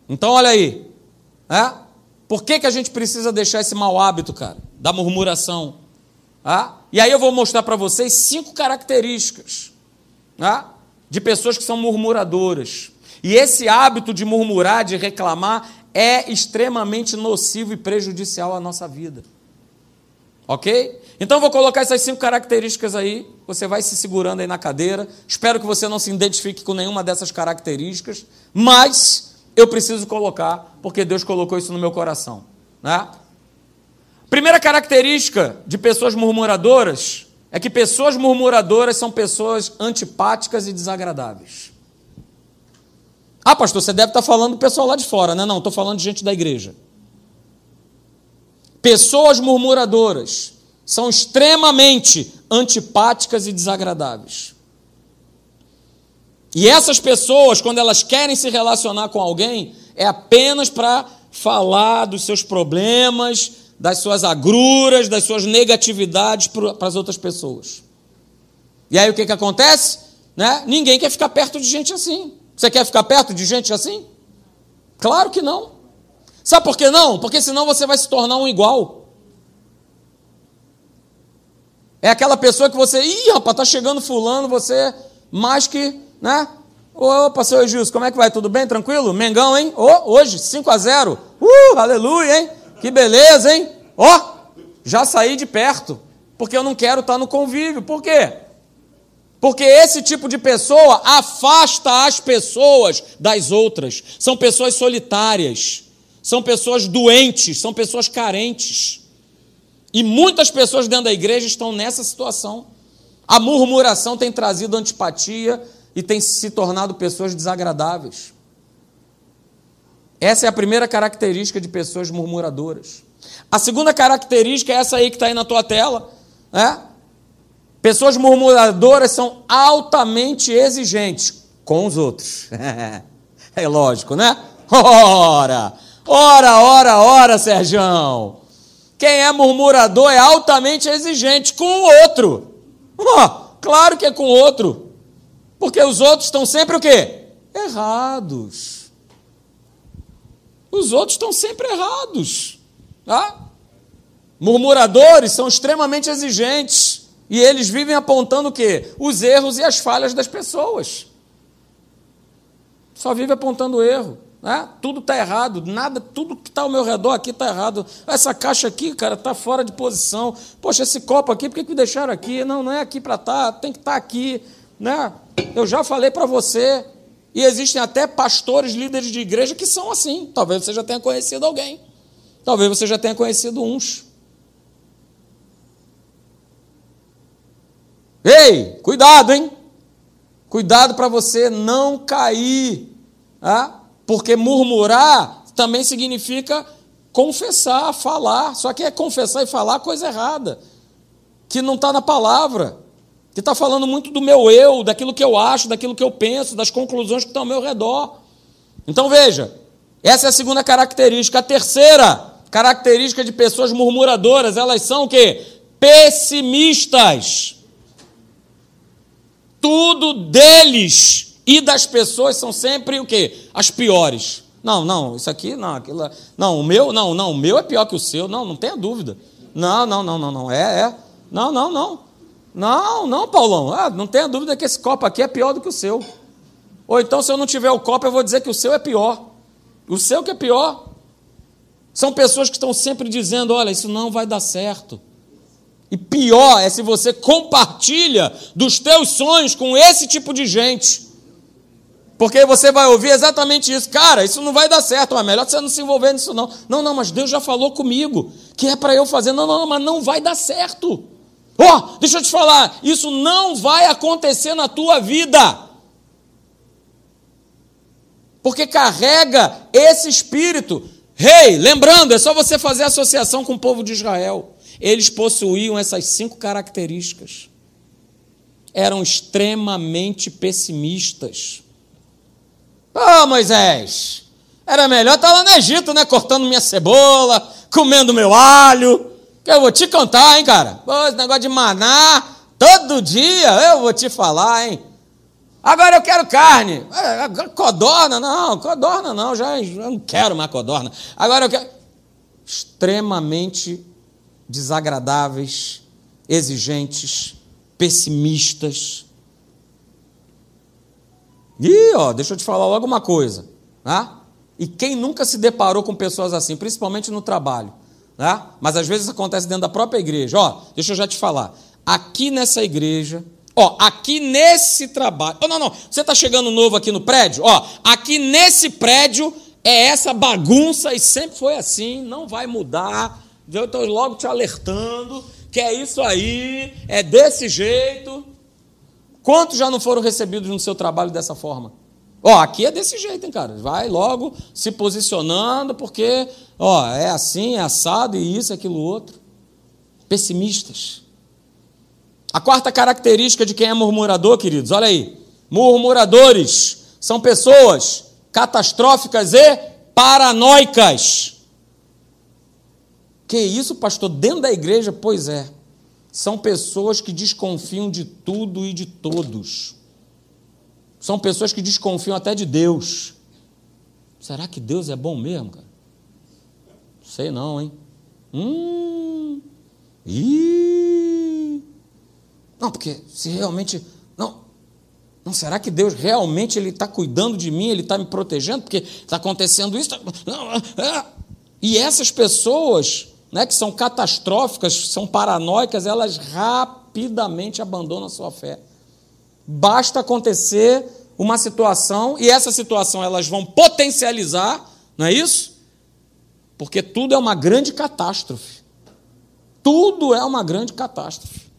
Então, olha aí. É? Por que, que a gente precisa deixar esse mau hábito, cara, da murmuração? É? E aí eu vou mostrar para vocês cinco características é? de pessoas que são murmuradoras. E esse hábito de murmurar, de reclamar, é extremamente nocivo e prejudicial à nossa vida. Ok? Então vou colocar essas cinco características aí. Você vai se segurando aí na cadeira. Espero que você não se identifique com nenhuma dessas características, mas eu preciso colocar, porque Deus colocou isso no meu coração. Né? Primeira característica de pessoas murmuradoras é que pessoas murmuradoras são pessoas antipáticas e desagradáveis. Ah, pastor, você deve estar falando do pessoal lá de fora, né? Não, estou falando de gente da igreja. Pessoas murmuradoras são extremamente antipáticas e desagradáveis. E essas pessoas, quando elas querem se relacionar com alguém, é apenas para falar dos seus problemas, das suas agruras, das suas negatividades para as outras pessoas. E aí o que, que acontece? Né? Ninguém quer ficar perto de gente assim. Você quer ficar perto de gente assim? Claro que não. Sabe por que não? Porque senão você vai se tornar um igual. É aquela pessoa que você, ih, rapaz, tá chegando fulano, você mais que, né? Opa, seu Gilson, como é que vai? Tudo bem? Tranquilo? Mengão, hein? Oh, hoje, 5 a 0 Uh, aleluia, hein? Que beleza, hein? Ó, oh, já saí de perto, porque eu não quero estar no convívio. Por quê? Porque esse tipo de pessoa afasta as pessoas das outras. São pessoas solitárias, são pessoas doentes, são pessoas carentes. E muitas pessoas dentro da igreja estão nessa situação. A murmuração tem trazido antipatia e tem se tornado pessoas desagradáveis. Essa é a primeira característica de pessoas murmuradoras. A segunda característica é essa aí que está aí na tua tela. Né? Pessoas murmuradoras são altamente exigentes com os outros. é lógico, né? Ora, ora, ora, ora, Serjão. Quem é murmurador é altamente exigente com o outro. Oh, claro que é com o outro. Porque os outros estão sempre o quê? Errados. Os outros estão sempre errados. Tá? Murmuradores são extremamente exigentes. E eles vivem apontando o quê? Os erros e as falhas das pessoas. Só vive apontando erro. Né? Tudo está errado, nada, tudo que está ao meu redor aqui está errado. Essa caixa aqui, cara, está fora de posição. Poxa, esse copo aqui, por que, que me deixaram aqui? Não, não é aqui para estar, tá, tem que estar tá aqui. Né? Eu já falei para você. E existem até pastores, líderes de igreja que são assim. Talvez você já tenha conhecido alguém. Talvez você já tenha conhecido uns. Ei, cuidado, hein? Cuidado para você não cair. Ah? Porque murmurar também significa confessar, falar. Só que é confessar e falar coisa errada, que não está na palavra, que está falando muito do meu eu, daquilo que eu acho, daquilo que eu penso, das conclusões que estão ao meu redor. Então veja, essa é a segunda característica. A terceira característica de pessoas murmuradoras, elas são o quê? Pessimistas tudo deles e das pessoas são sempre o quê? As piores. Não, não, isso aqui, não, aquilo. Não, o meu, não, não, o meu é pior que o seu. Não, não tenha dúvida. Não, não, não, não, não. É, é. Não, não, não. Não, não, Paulão. Ah, não tenha dúvida que esse copo aqui é pior do que o seu. Ou então, se eu não tiver o copo, eu vou dizer que o seu é pior. O seu que é pior. São pessoas que estão sempre dizendo: olha, isso não vai dar certo. E pior é se você compartilha dos teus sonhos com esse tipo de gente. Porque você vai ouvir exatamente isso. Cara, isso não vai dar certo, mas melhor você não se envolver nisso, não. Não, não, mas Deus já falou comigo que é para eu fazer. Não, não, não, mas não vai dar certo. Ó, oh, deixa eu te falar, isso não vai acontecer na tua vida. Porque carrega esse espírito. Rei, hey, lembrando, é só você fazer associação com o povo de Israel. Eles possuíam essas cinco características. Eram extremamente pessimistas. Ah, oh, Moisés, era melhor estar lá no Egito, né? Cortando minha cebola, comendo meu alho. Que eu vou te contar, hein, cara? Pô, esse negócio de maná, todo dia, eu vou te falar, hein? Agora eu quero carne. É, codorna, não, codorna não, já, já não quero mais codorna. Agora eu quero. Extremamente desagradáveis, exigentes, pessimistas. E, ó, deixa eu te falar logo uma coisa, tá? E quem nunca se deparou com pessoas assim, principalmente no trabalho, tá? Mas às vezes acontece dentro da própria igreja. Ó, deixa eu já te falar. Aqui nessa igreja, ó, aqui nesse trabalho. Oh, não, não. Você está chegando novo aqui no prédio? Ó, aqui nesse prédio é essa bagunça e sempre foi assim, não vai mudar. Eu estou logo te alertando que é isso aí, é desse jeito. Quantos já não foram recebidos no seu trabalho dessa forma? Ó, aqui é desse jeito, hein, cara? Vai logo se posicionando, porque, ó, é assim, é assado, e isso, aquilo, outro. Pessimistas. A quarta característica de quem é murmurador, queridos, olha aí. Murmuradores são pessoas catastróficas e paranoicas. Que isso, pastor? Dentro da igreja? Pois é. São pessoas que desconfiam de tudo e de todos. São pessoas que desconfiam até de Deus. Será que Deus é bom mesmo, cara? Sei não, hein? Hum. Não, porque se realmente. Não. Não, será que Deus realmente ele está cuidando de mim, ele está me protegendo, porque está acontecendo isso? Não, é. E essas pessoas né, que são catastróficas, são paranoicas, elas rapidamente abandonam a sua fé. Basta acontecer uma situação, e essa situação elas vão potencializar, não é isso? Porque tudo é uma grande catástrofe. Tudo é uma grande catástrofe.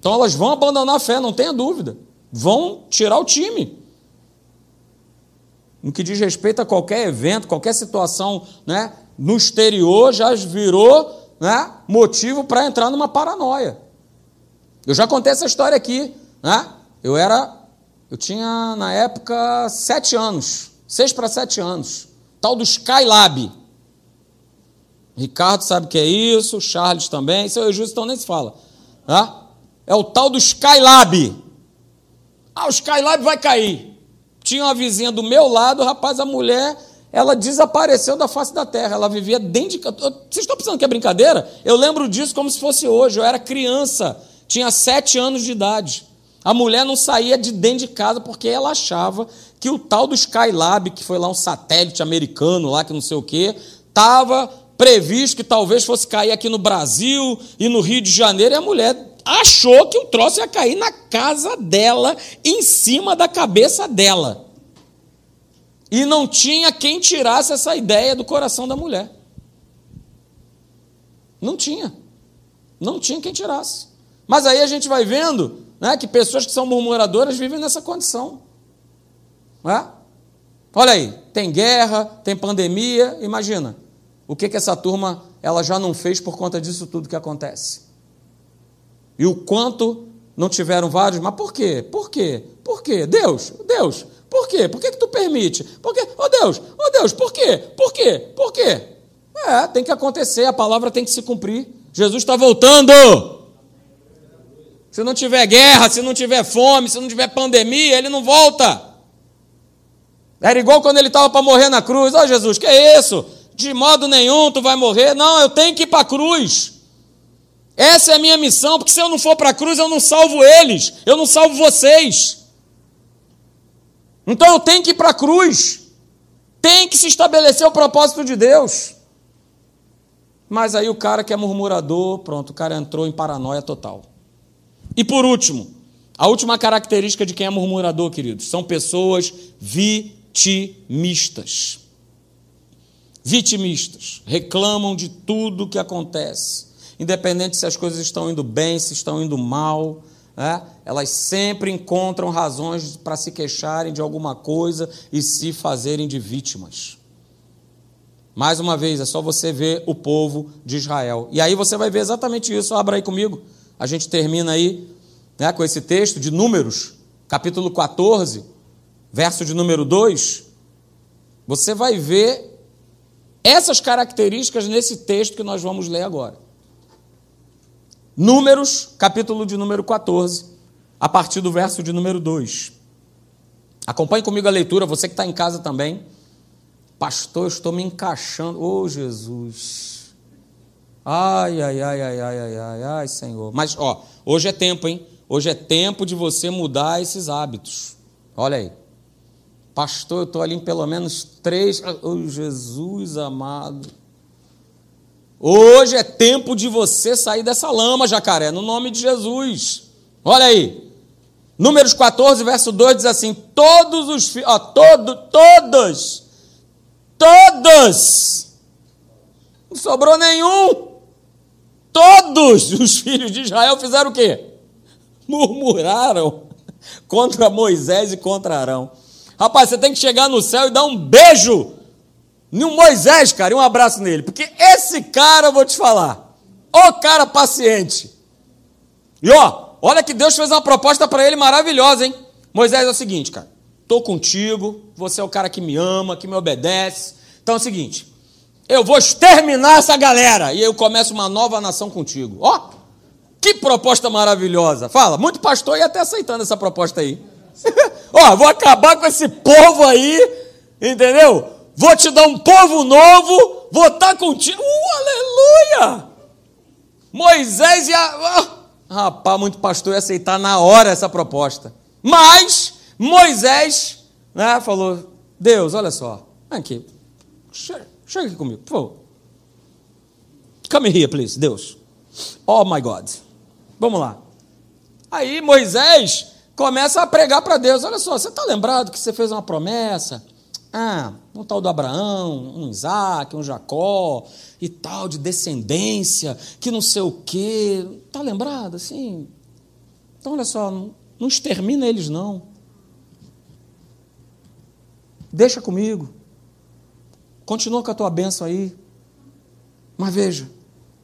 Então elas vão abandonar a fé, não tenha dúvida. Vão tirar o time. No que diz respeito a qualquer evento, qualquer situação né, no exterior já virou né, motivo para entrar numa paranoia. Eu já contei essa história aqui. Né? Eu era, eu tinha na época sete anos, seis para sete anos, tal do Skylab. Ricardo sabe o que é isso, Charles também, seu Justo então nem se fala. Né? É o tal do Skylab. Ah, o Skylab vai cair. Tinha uma vizinha do meu lado, rapaz, a mulher ela desapareceu da face da terra. Ela vivia dentro de. Vocês estão pensando que é brincadeira? Eu lembro disso como se fosse hoje. Eu era criança, tinha sete anos de idade. A mulher não saía de dentro de casa porque ela achava que o tal do Skylab, que foi lá um satélite americano, lá que não sei o quê, estava previsto que talvez fosse cair aqui no Brasil e no Rio de Janeiro, e a mulher achou que o troço ia cair na casa dela, em cima da cabeça dela. E não tinha quem tirasse essa ideia do coração da mulher. Não tinha. Não tinha quem tirasse. Mas aí a gente vai vendo né, que pessoas que são murmuradoras vivem nessa condição. É? Olha aí, tem guerra, tem pandemia, imagina. O que, que essa turma ela já não fez por conta disso tudo que acontece? E o quanto não tiveram vários, mas por quê? Por quê? Por quê? Deus, Deus, por quê? Por que, que tu permite? Por quê? Oh Deus, oh Deus, por quê? Por quê? Por quê? É, tem que acontecer, a palavra tem que se cumprir. Jesus está voltando. Se não tiver guerra, se não tiver fome, se não tiver pandemia, ele não volta. Era igual quando ele estava para morrer na cruz. Ó oh, Jesus, que é isso? De modo nenhum tu vai morrer. Não, eu tenho que ir para a cruz. Essa é a minha missão, porque se eu não for para a cruz, eu não salvo eles, eu não salvo vocês. Então eu tenho que ir para a cruz. Tem que se estabelecer o propósito de Deus. Mas aí o cara que é murmurador, pronto, o cara entrou em paranoia total. E por último, a última característica de quem é murmurador, queridos, são pessoas vitimistas. Vitimistas. Reclamam de tudo que acontece. Independente se as coisas estão indo bem, se estão indo mal, né? elas sempre encontram razões para se queixarem de alguma coisa e se fazerem de vítimas. Mais uma vez, é só você ver o povo de Israel. E aí você vai ver exatamente isso. Abra aí comigo. A gente termina aí né, com esse texto de Números, capítulo 14, verso de número 2. Você vai ver essas características nesse texto que nós vamos ler agora. Números, capítulo de número 14, a partir do verso de número 2. Acompanhe comigo a leitura, você que está em casa também. Pastor, eu estou me encaixando. Oh, Jesus. Ai, ai, ai, ai, ai, ai, ai, ai, Senhor. Mas, ó, hoje é tempo, hein? Hoje é tempo de você mudar esses hábitos. Olha aí. Pastor, eu estou ali em pelo menos três. Oh, Jesus amado. Hoje é tempo de você sair dessa lama, jacaré, no nome de Jesus. Olha aí. Números 14, verso 2 diz assim: Todos os filhos, ó, todo, todos Todos! Não sobrou nenhum! Todos os filhos de Israel fizeram o quê? Murmuraram contra Moisés e contra Arão. Rapaz, você tem que chegar no céu e dar um beijo no Moisés, cara, e um abraço nele. Porque esse cara, eu vou te falar, o cara paciente. E ó, olha que Deus fez uma proposta para ele maravilhosa, hein? Moisés é o seguinte, cara. Estou contigo, você é o cara que me ama, que me obedece. Então é o seguinte: eu vou exterminar essa galera e eu começo uma nova nação contigo. Ó, que proposta maravilhosa. Fala, muito pastor ia até aceitando essa proposta aí. Ó, vou acabar com esse povo aí, entendeu? Vou te dar um povo novo, vou estar tá contigo. Uh, aleluia! Moisés ia. Oh, rapaz, muito pastor ia aceitar na hora essa proposta. Mas Moisés né, falou: Deus, olha só, aqui, chega, chega aqui comigo, por favor. Come here, please, Deus. Oh my God. Vamos lá. Aí Moisés começa a pregar para Deus: olha só, você está lembrado que você fez uma promessa? Ah, um tal do Abraão, um Isaac, um Jacó e tal, de descendência, que não sei o quê. Está lembrado assim? Então, olha só, não, não extermina eles, não. Deixa comigo. Continua com a tua bênção aí. Mas veja,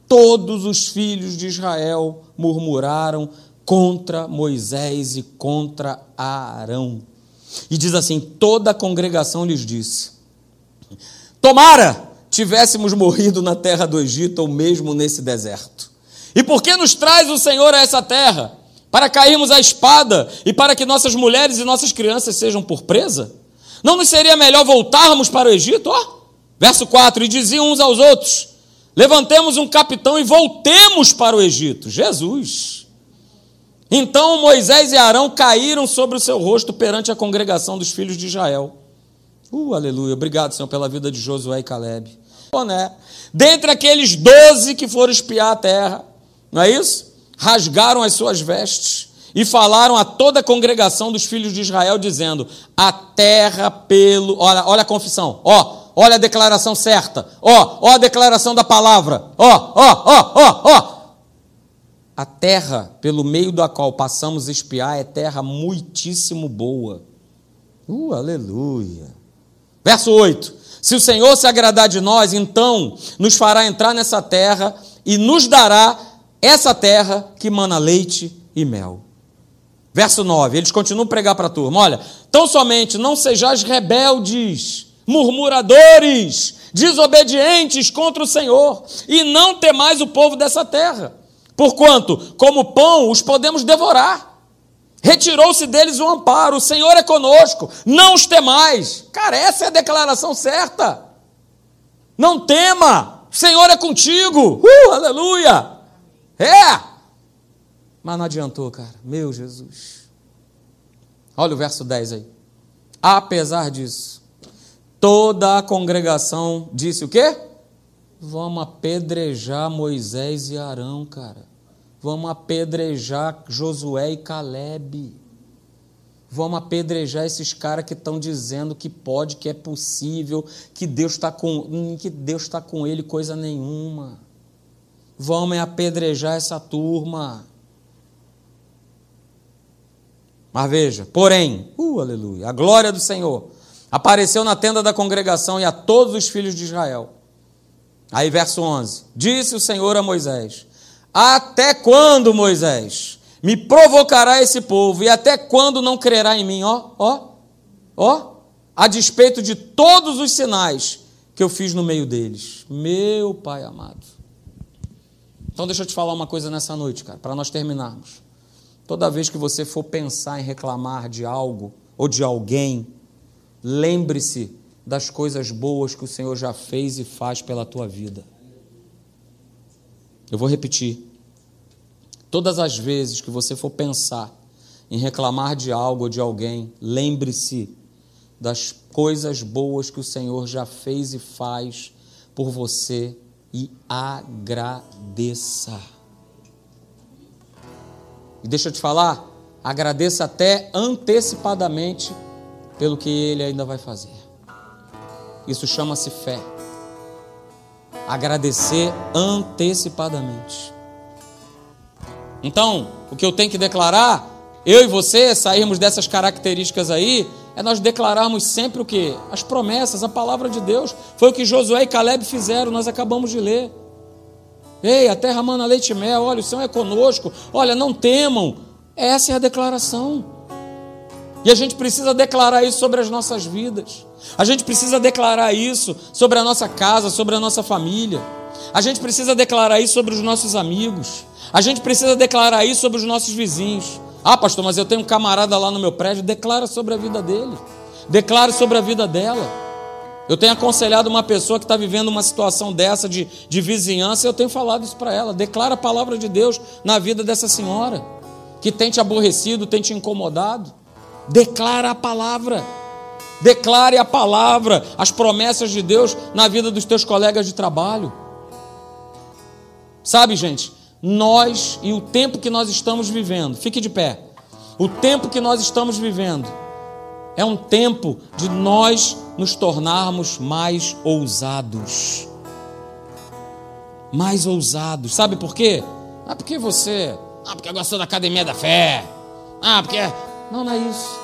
todos os filhos de Israel murmuraram contra Moisés e contra Arão. E diz assim: toda a congregação lhes disse: Tomara tivéssemos morrido na terra do Egito ou mesmo nesse deserto. E por que nos traz o Senhor a essa terra? Para cairmos à espada e para que nossas mulheres e nossas crianças sejam por presa? Não nos seria melhor voltarmos para o Egito? Ó, verso 4: E diziam uns aos outros: Levantemos um capitão e voltemos para o Egito. Jesus. Então Moisés e Arão caíram sobre o seu rosto perante a congregação dos filhos de Israel. Uh, aleluia. Obrigado, Senhor, pela vida de Josué e Caleb. Né? Dentre aqueles doze que foram espiar a terra, não é isso? Rasgaram as suas vestes e falaram a toda a congregação dos filhos de Israel, dizendo: A terra pelo. Olha, olha a confissão, ó, olha a declaração certa, ó, ó a declaração da palavra, ó, ó, ó, ó, ó. A terra pelo meio da qual passamos a espiar é terra muitíssimo boa. Uh, aleluia. Verso 8: Se o Senhor se agradar de nós, então nos fará entrar nessa terra e nos dará essa terra que mana leite e mel. Verso 9, eles continuam a pregar para a turma: olha, tão somente não sejais rebeldes, murmuradores, desobedientes contra o Senhor, e não temais o povo dessa terra, porquanto, como pão, os podemos devorar. Retirou-se deles o amparo, o Senhor é conosco, não os temais. Cara, essa é a declaração certa. Não tema, o Senhor é contigo. Uh, aleluia! É! Mas não adiantou, cara. Meu Jesus. Olha o verso 10 aí. Apesar disso, toda a congregação disse o quê? Vamos apedrejar Moisés e Arão, cara. Vamos apedrejar Josué e Caleb. Vamos apedrejar esses caras que estão dizendo que pode, que é possível, que Deus está com, que Deus está com ele coisa nenhuma. Vamos apedrejar essa turma. Mas veja, porém, uh, aleluia, a glória do Senhor apareceu na tenda da congregação e a todos os filhos de Israel. Aí, verso 11: Disse o Senhor a Moisés: até quando, Moisés, me provocará esse povo? E até quando não crerá em mim? Ó, ó, ó, a despeito de todos os sinais que eu fiz no meio deles. Meu Pai amado. Então, deixa eu te falar uma coisa nessa noite, cara, para nós terminarmos. Toda vez que você for pensar em reclamar de algo ou de alguém, lembre-se das coisas boas que o Senhor já fez e faz pela tua vida. Eu vou repetir. Todas as vezes que você for pensar em reclamar de algo ou de alguém, lembre-se das coisas boas que o Senhor já fez e faz por você e agradeça. E deixa eu te falar, agradeça até antecipadamente pelo que ele ainda vai fazer. Isso chama-se fé agradecer antecipadamente. Então, o que eu tenho que declarar, eu e você sairmos dessas características aí, é nós declararmos sempre o que? As promessas, a palavra de Deus. Foi o que Josué e Caleb fizeram, nós acabamos de ler. Ei, a terra mana leite e mel, olha, o Senhor é conosco, olha, não temam. Essa é a declaração. E a gente precisa declarar isso sobre as nossas vidas. A gente precisa declarar isso sobre a nossa casa, sobre a nossa família. A gente precisa declarar isso sobre os nossos amigos. A gente precisa declarar isso sobre os nossos vizinhos. Ah, pastor, mas eu tenho um camarada lá no meu prédio. Declara sobre a vida dele. Declare sobre a vida dela. Eu tenho aconselhado uma pessoa que está vivendo uma situação dessa de, de vizinhança, eu tenho falado isso para ela. Declara a palavra de Deus na vida dessa senhora, que tem te aborrecido, tem te incomodado. Declara a palavra. Declare a palavra, as promessas de Deus na vida dos teus colegas de trabalho. Sabe, gente, nós e o tempo que nós estamos vivendo, fique de pé. O tempo que nós estamos vivendo é um tempo de nós nos tornarmos mais ousados. Mais ousados. Sabe por quê? Ah, porque você. Ah, porque gostou da academia da fé. Ah, porque não, não é isso.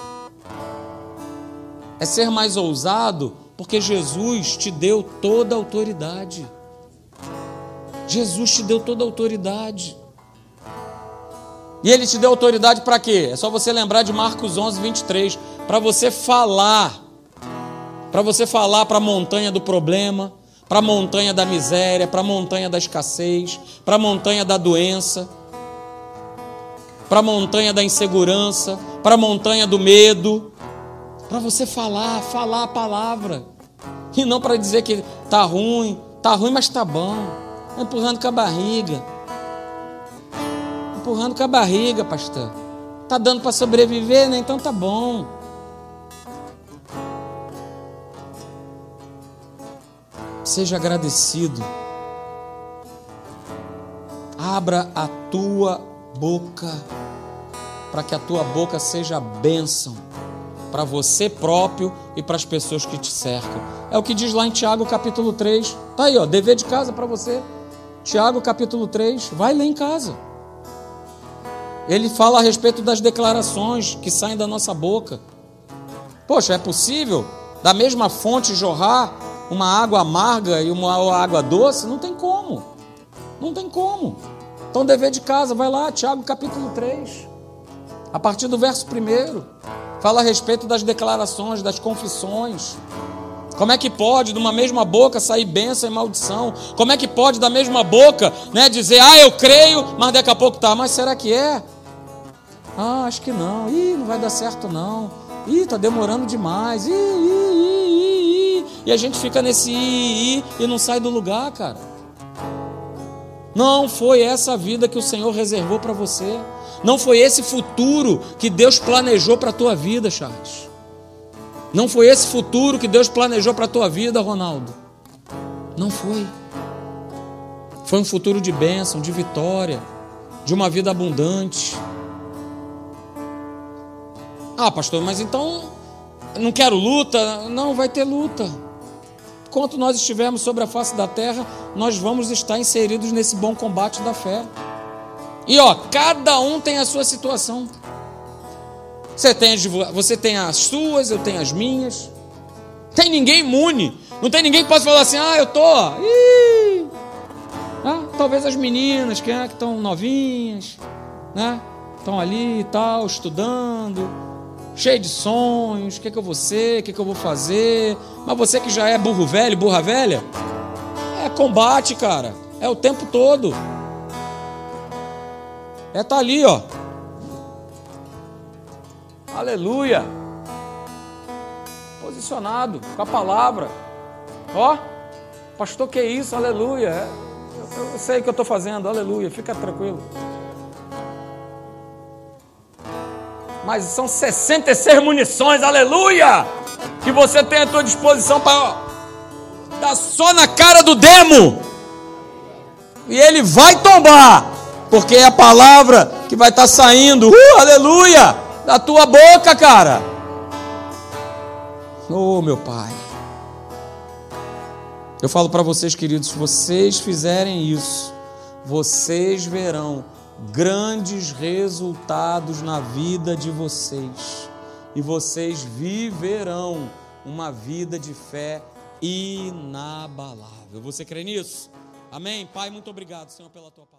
É ser mais ousado porque Jesus te deu toda a autoridade. Jesus te deu toda a autoridade. E ele te deu autoridade para quê? É só você lembrar de Marcos 11, 23. Para você falar. Para você falar para a montanha do problema, para a montanha da miséria, para a montanha da escassez, para a montanha da doença para a montanha da insegurança, para a montanha do medo, para você falar, falar a palavra, e não para dizer que tá ruim, tá ruim, mas tá bom, empurrando com a barriga, empurrando com a barriga, pastor, tá dando para sobreviver, né? Então tá bom. Seja agradecido. Abra a tua boca, para que a tua boca seja bênção para você próprio e para as pessoas que te cercam. É o que diz lá em Tiago capítulo 3. Tá aí, ó, dever de casa para você. Tiago capítulo 3, vai ler em casa. Ele fala a respeito das declarações que saem da nossa boca. Poxa, é possível da mesma fonte jorrar uma água amarga e uma água doce? Não tem como. Não tem como. Então, dever de casa, vai lá, Tiago capítulo 3, a partir do verso 1, fala a respeito das declarações, das confissões. Como é que pode, de uma mesma boca, sair bênção e maldição? Como é que pode, da mesma boca, né, dizer, ah, eu creio, mas daqui a pouco tá, mas será que é? Ah, acho que não. Ih, não vai dar certo não. Ih, tá demorando demais. Ih, ih, ih, ih. E a gente fica nesse ih, ih e não sai do lugar, cara. Não foi essa vida que o Senhor reservou para você. Não foi esse futuro que Deus planejou para a tua vida, Charles. Não foi esse futuro que Deus planejou para a tua vida, Ronaldo. Não foi. Foi um futuro de bênção, de vitória, de uma vida abundante. Ah, pastor, mas então não quero luta? Não, vai ter luta. Enquanto nós estivermos sobre a face da terra, nós vamos estar inseridos nesse bom combate da fé. E ó, cada um tem a sua situação. Você tem, você tem as suas, eu tenho as minhas. Tem ninguém imune. Não tem ninguém que possa falar assim, ah, eu tô. Ih. Ah, talvez as meninas que é, estão novinhas, né? Estão ali e tal, estudando, cheio de sonhos, o que, é que eu vou ser, o que, é que eu vou fazer. Mas você que já é burro velho, burra velha, é combate, cara. É o tempo todo. É tá ali, ó. Aleluia. Posicionado com a palavra. Ó, pastor, que isso? Aleluia. É, eu, eu sei o que eu estou fazendo. Aleluia. Fica tranquilo. Mas são 66 munições, aleluia! Que você tem à tua disposição para dar só na cara do demo. E ele vai tombar, porque é a palavra que vai estar tá saindo, uh, aleluia! da tua boca, cara. Oh, meu Pai. Eu falo para vocês, queridos, se vocês fizerem isso, vocês verão grandes resultados na vida de vocês. E vocês viverão uma vida de fé inabalável. Você crê nisso? Amém? Pai, muito obrigado, Senhor, pela tua palavra.